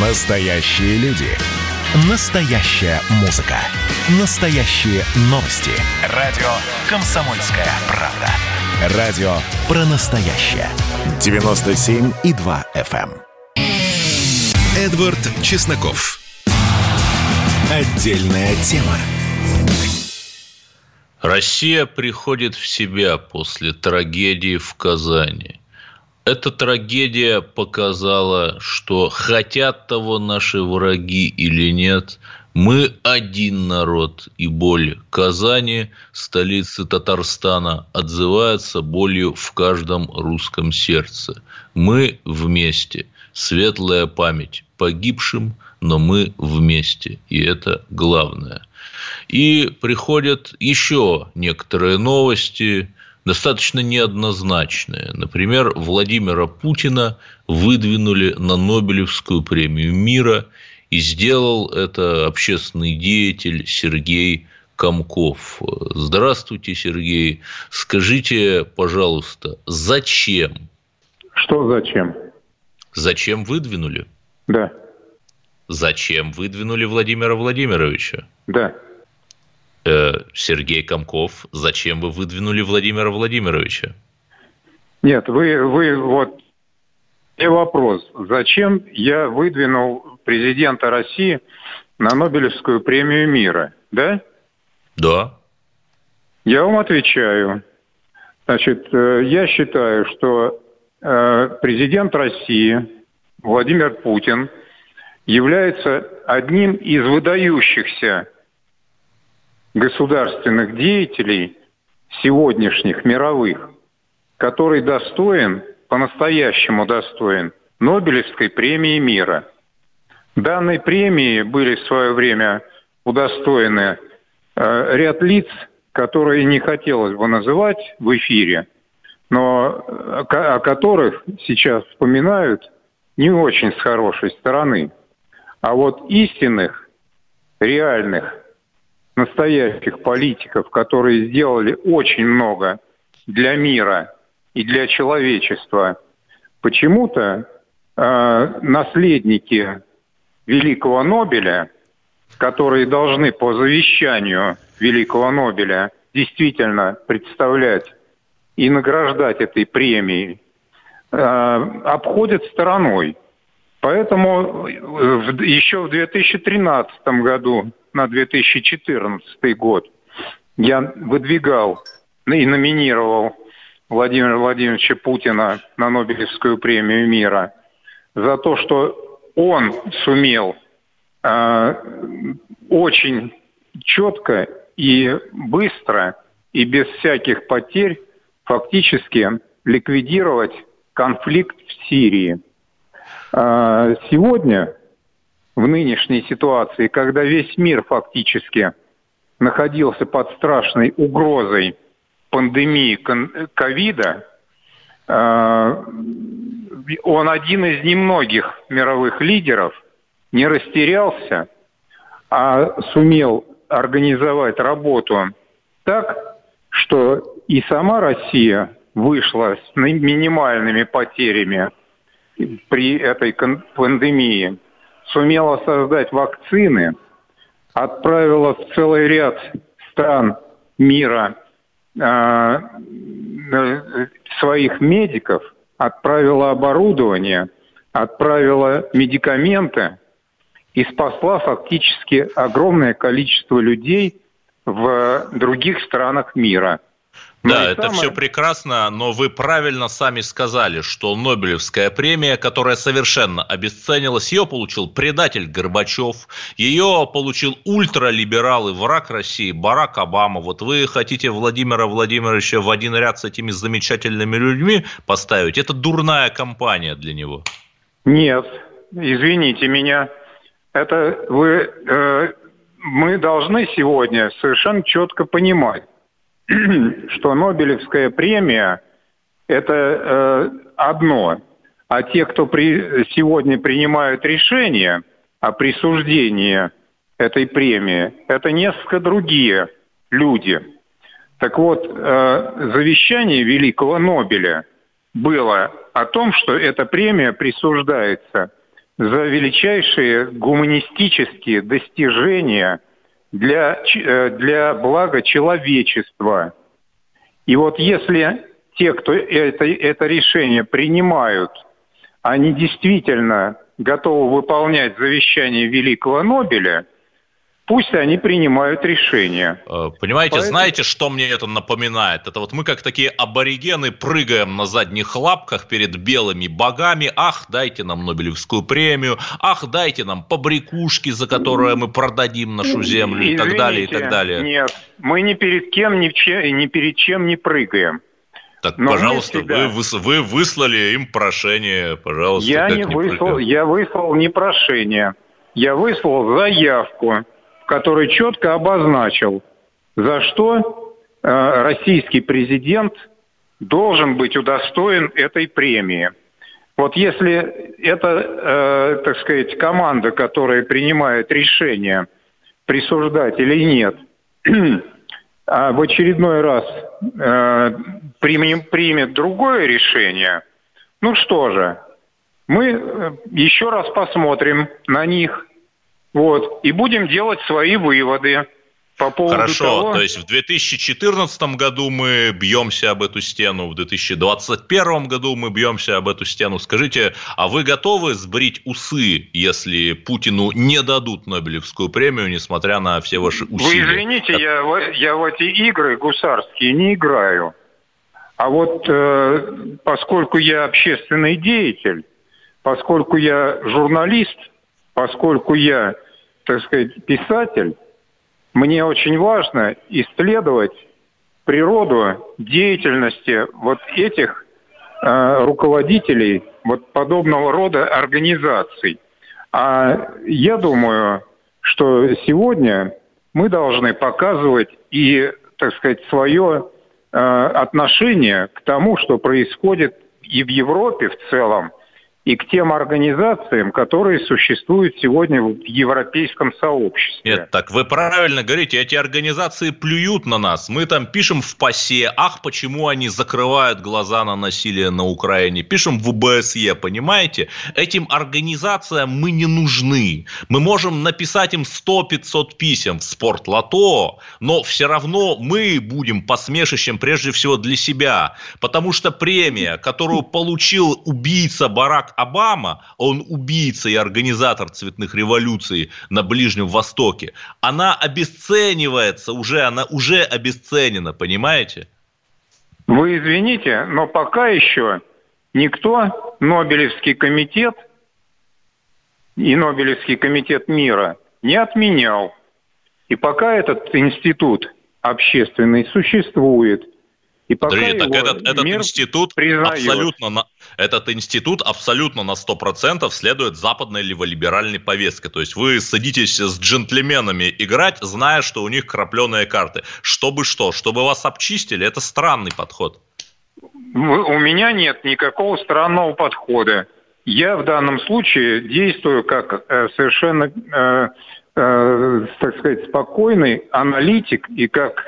Настоящие люди. Настоящая музыка. Настоящие новости. Радио «Комсомольская правда». Радио про настоящее. 97,2 FM. эм. Эдвард Чесноков. Отдельная тема. Россия приходит в себя после трагедии в Казани. Эта трагедия показала, что хотят того наши враги или нет, мы один народ, и боль Казани, столицы Татарстана, отзывается болью в каждом русском сердце. Мы вместе. Светлая память погибшим, но мы вместе. И это главное. И приходят еще некоторые новости, достаточно неоднозначные. Например, Владимира Путина выдвинули на Нобелевскую премию мира, и сделал это общественный деятель Сергей Комков. Здравствуйте, Сергей. Скажите, пожалуйста, зачем? Что зачем? Зачем выдвинули? Да. Зачем выдвинули Владимира Владимировича? Да. Э, Сергей Комков, зачем вы выдвинули Владимира Владимировича? Нет, вы, вы вот и вопрос, зачем я выдвинул президента России на Нобелевскую премию мира, да? Да. Я вам отвечаю. Значит, э, я считаю, что э, президент России Владимир Путин является одним из выдающихся государственных деятелей сегодняшних мировых, который достоин, по-настоящему достоин Нобелевской премии мира. Данной премии были в свое время удостоены э, ряд лиц, которые не хотелось бы называть в эфире, но э, о которых сейчас вспоминают не очень с хорошей стороны. А вот истинных, реальных настоящих политиков, которые сделали очень много для мира и для человечества, почему-то э, наследники Великого Нобеля, которые должны по завещанию Великого Нобеля действительно представлять и награждать этой премией, э, обходят стороной. Поэтому еще в 2013 году на 2014 год я выдвигал и номинировал Владимира Владимировича Путина на Нобелевскую премию мира за то, что он сумел э, очень четко и быстро и без всяких потерь фактически ликвидировать конфликт в Сирии. Э, сегодня в нынешней ситуации, когда весь мир фактически находился под страшной угрозой пандемии ковида, э, он один из немногих мировых лидеров не растерялся, а сумел организовать работу так, что и сама Россия вышла с минимальными потерями при этой пандемии – сумела создать вакцины, отправила в целый ряд стран мира э, своих медиков, отправила оборудование, отправила медикаменты и спасла фактически огромное количество людей в других странах мира – ну да, это самое... все прекрасно, но вы правильно сами сказали, что Нобелевская премия, которая совершенно обесценилась, ее получил предатель Горбачев, ее получил ультралиберал и враг России Барак Обама. Вот вы хотите Владимира Владимировича в один ряд с этими замечательными людьми поставить? Это дурная компания для него. Нет, извините меня. Это вы, э, мы должны сегодня совершенно четко понимать, что Нобелевская премия – это э, одно, а те, кто при, сегодня принимают решение о присуждении этой премии, это несколько другие люди. Так вот, э, завещание Великого Нобеля было о том, что эта премия присуждается за величайшие гуманистические достижения для, э, для блага человечества. И вот если те, кто это, это решение принимают, они действительно готовы выполнять завещание Великого Нобеля – Пусть они принимают решения. Э, понимаете, Поэтому... знаете, что мне это напоминает? Это вот мы как такие аборигены прыгаем на задних лапках перед белыми богами. Ах, дайте нам Нобелевскую премию. Ах, дайте нам побрякушки, за которые мы продадим нашу землю Извините, и так далее, и так далее. Нет, мы ни перед кем, ни, чем, ни перед чем не прыгаем. Так, Но пожалуйста, всегда... вы, вы выслали им прошение, пожалуйста. Я не выслал, я выслал не прошение, я выслал заявку который четко обозначил, за что э, российский президент должен быть удостоен этой премии. Вот если это, э, так сказать, команда, которая принимает решение, присуждать или нет, а в очередной раз э, примет, примет другое решение, ну что же, мы э, еще раз посмотрим на них, вот. И будем делать свои выводы по поводу Хорошо, того... то есть в 2014 году мы бьемся об эту стену, в 2021 году мы бьемся об эту стену. Скажите, а вы готовы сбрить усы, если Путину не дадут Нобелевскую премию, несмотря на все ваши усилия? Вы извините, я, я в эти игры гусарские не играю. А вот э, поскольку я общественный деятель, поскольку я журналист, поскольку я, так сказать, писатель, мне очень важно исследовать природу деятельности вот этих э, руководителей вот подобного рода организаций. А я думаю, что сегодня мы должны показывать и, так сказать, свое э, отношение к тому, что происходит и в Европе в целом, и к тем организациям, которые существуют сегодня в европейском сообществе. Нет, так вы правильно говорите, эти организации плюют на нас. Мы там пишем в ПАСЕ, ах, почему они закрывают глаза на насилие на Украине. Пишем в УБСЕ, понимаете? Этим организациям мы не нужны. Мы можем написать им 100-500 писем в спортлото, но все равно мы будем посмешищем прежде всего для себя. Потому что премия, которую получил убийца Барак Обама, он убийца и организатор цветных революций на Ближнем Востоке, она обесценивается уже, она уже обесценена, понимаете? Вы извините, но пока еще никто Нобелевский комитет и Нобелевский комитет мира не отменял. И пока этот институт общественный существует – и пока Подожди, так этот, этот институт признает. абсолютно этот институт абсолютно на 100% следует западной либеральной повестке. То есть вы садитесь с джентльменами играть, зная, что у них крапленые карты. Чтобы что? Чтобы вас обчистили? Это странный подход. У меня нет никакого странного подхода. Я в данном случае действую как э, совершенно, э, э, так сказать, спокойный аналитик и как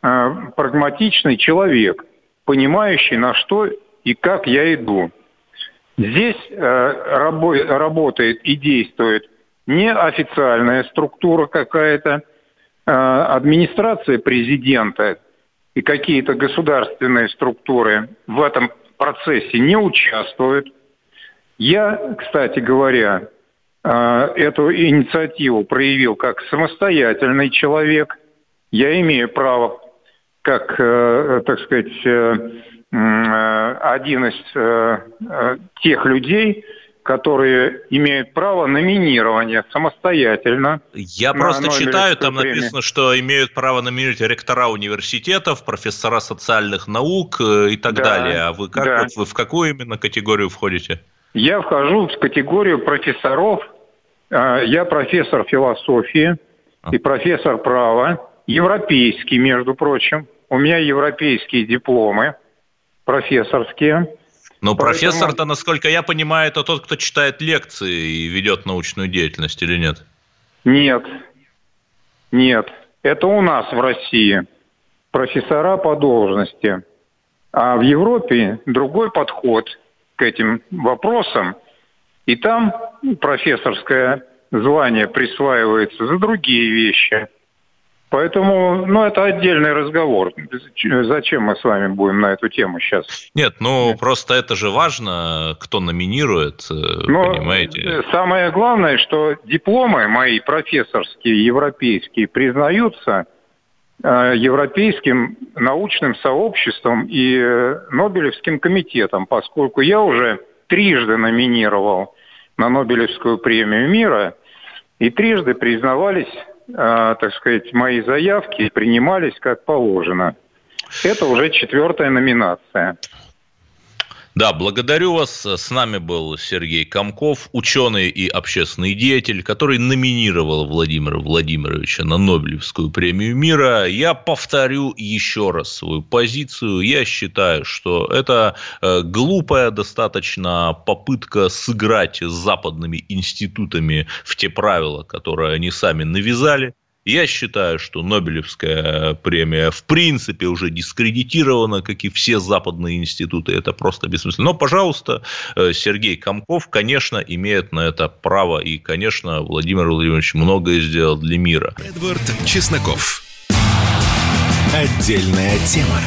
прагматичный человек, понимающий, на что и как я иду. Здесь э, работает и действует не официальная структура какая-то, э, администрация президента и какие-то государственные структуры в этом процессе не участвуют. Я, кстати говоря, эту инициативу проявил как самостоятельный человек. Я имею право как, э, так сказать, э, э, один из тех людей, которые имеют право номинирования самостоятельно. Я просто читаю, там премию. написано, что имеют право номинировать ректора университетов, профессора социальных наук и так да, далее. А вы как да. вот, вы в какую именно категорию входите? Я вхожу в категорию профессоров. Я профессор философии а. и профессор права, европейский, между прочим. У меня европейские дипломы профессорские. Но Поэтому... профессор-то, насколько я понимаю, это тот, кто читает лекции и ведет научную деятельность или нет? Нет. Нет. Это у нас в России профессора по должности. А в Европе другой подход к этим вопросам. И там профессорское звание присваивается за другие вещи. Поэтому, ну, это отдельный разговор. Зачем мы с вами будем на эту тему сейчас? Нет, ну, Нет. просто это же важно, кто номинирует, э, Но понимаете? Самое главное, что дипломы мои профессорские, европейские, признаются э, Европейским научным сообществом и э, Нобелевским комитетом, поскольку я уже трижды номинировал на Нобелевскую премию мира, и трижды признавались так сказать, мои заявки принимались как положено. Это уже четвертая номинация. Да, благодарю вас. С нами был Сергей Комков, ученый и общественный деятель, который номинировал Владимира Владимировича на Нобелевскую премию мира. Я повторю еще раз свою позицию. Я считаю, что это э, глупая достаточно попытка сыграть с западными институтами в те правила, которые они сами навязали. Я считаю, что Нобелевская премия в принципе уже дискредитирована, как и все западные институты. Это просто бессмысленно. Но, пожалуйста, э, Сергей Комков, конечно, имеет на это право. И, конечно, Владимир Владимирович многое сделал для мира. Эдвард Чесноков. Отдельная тема.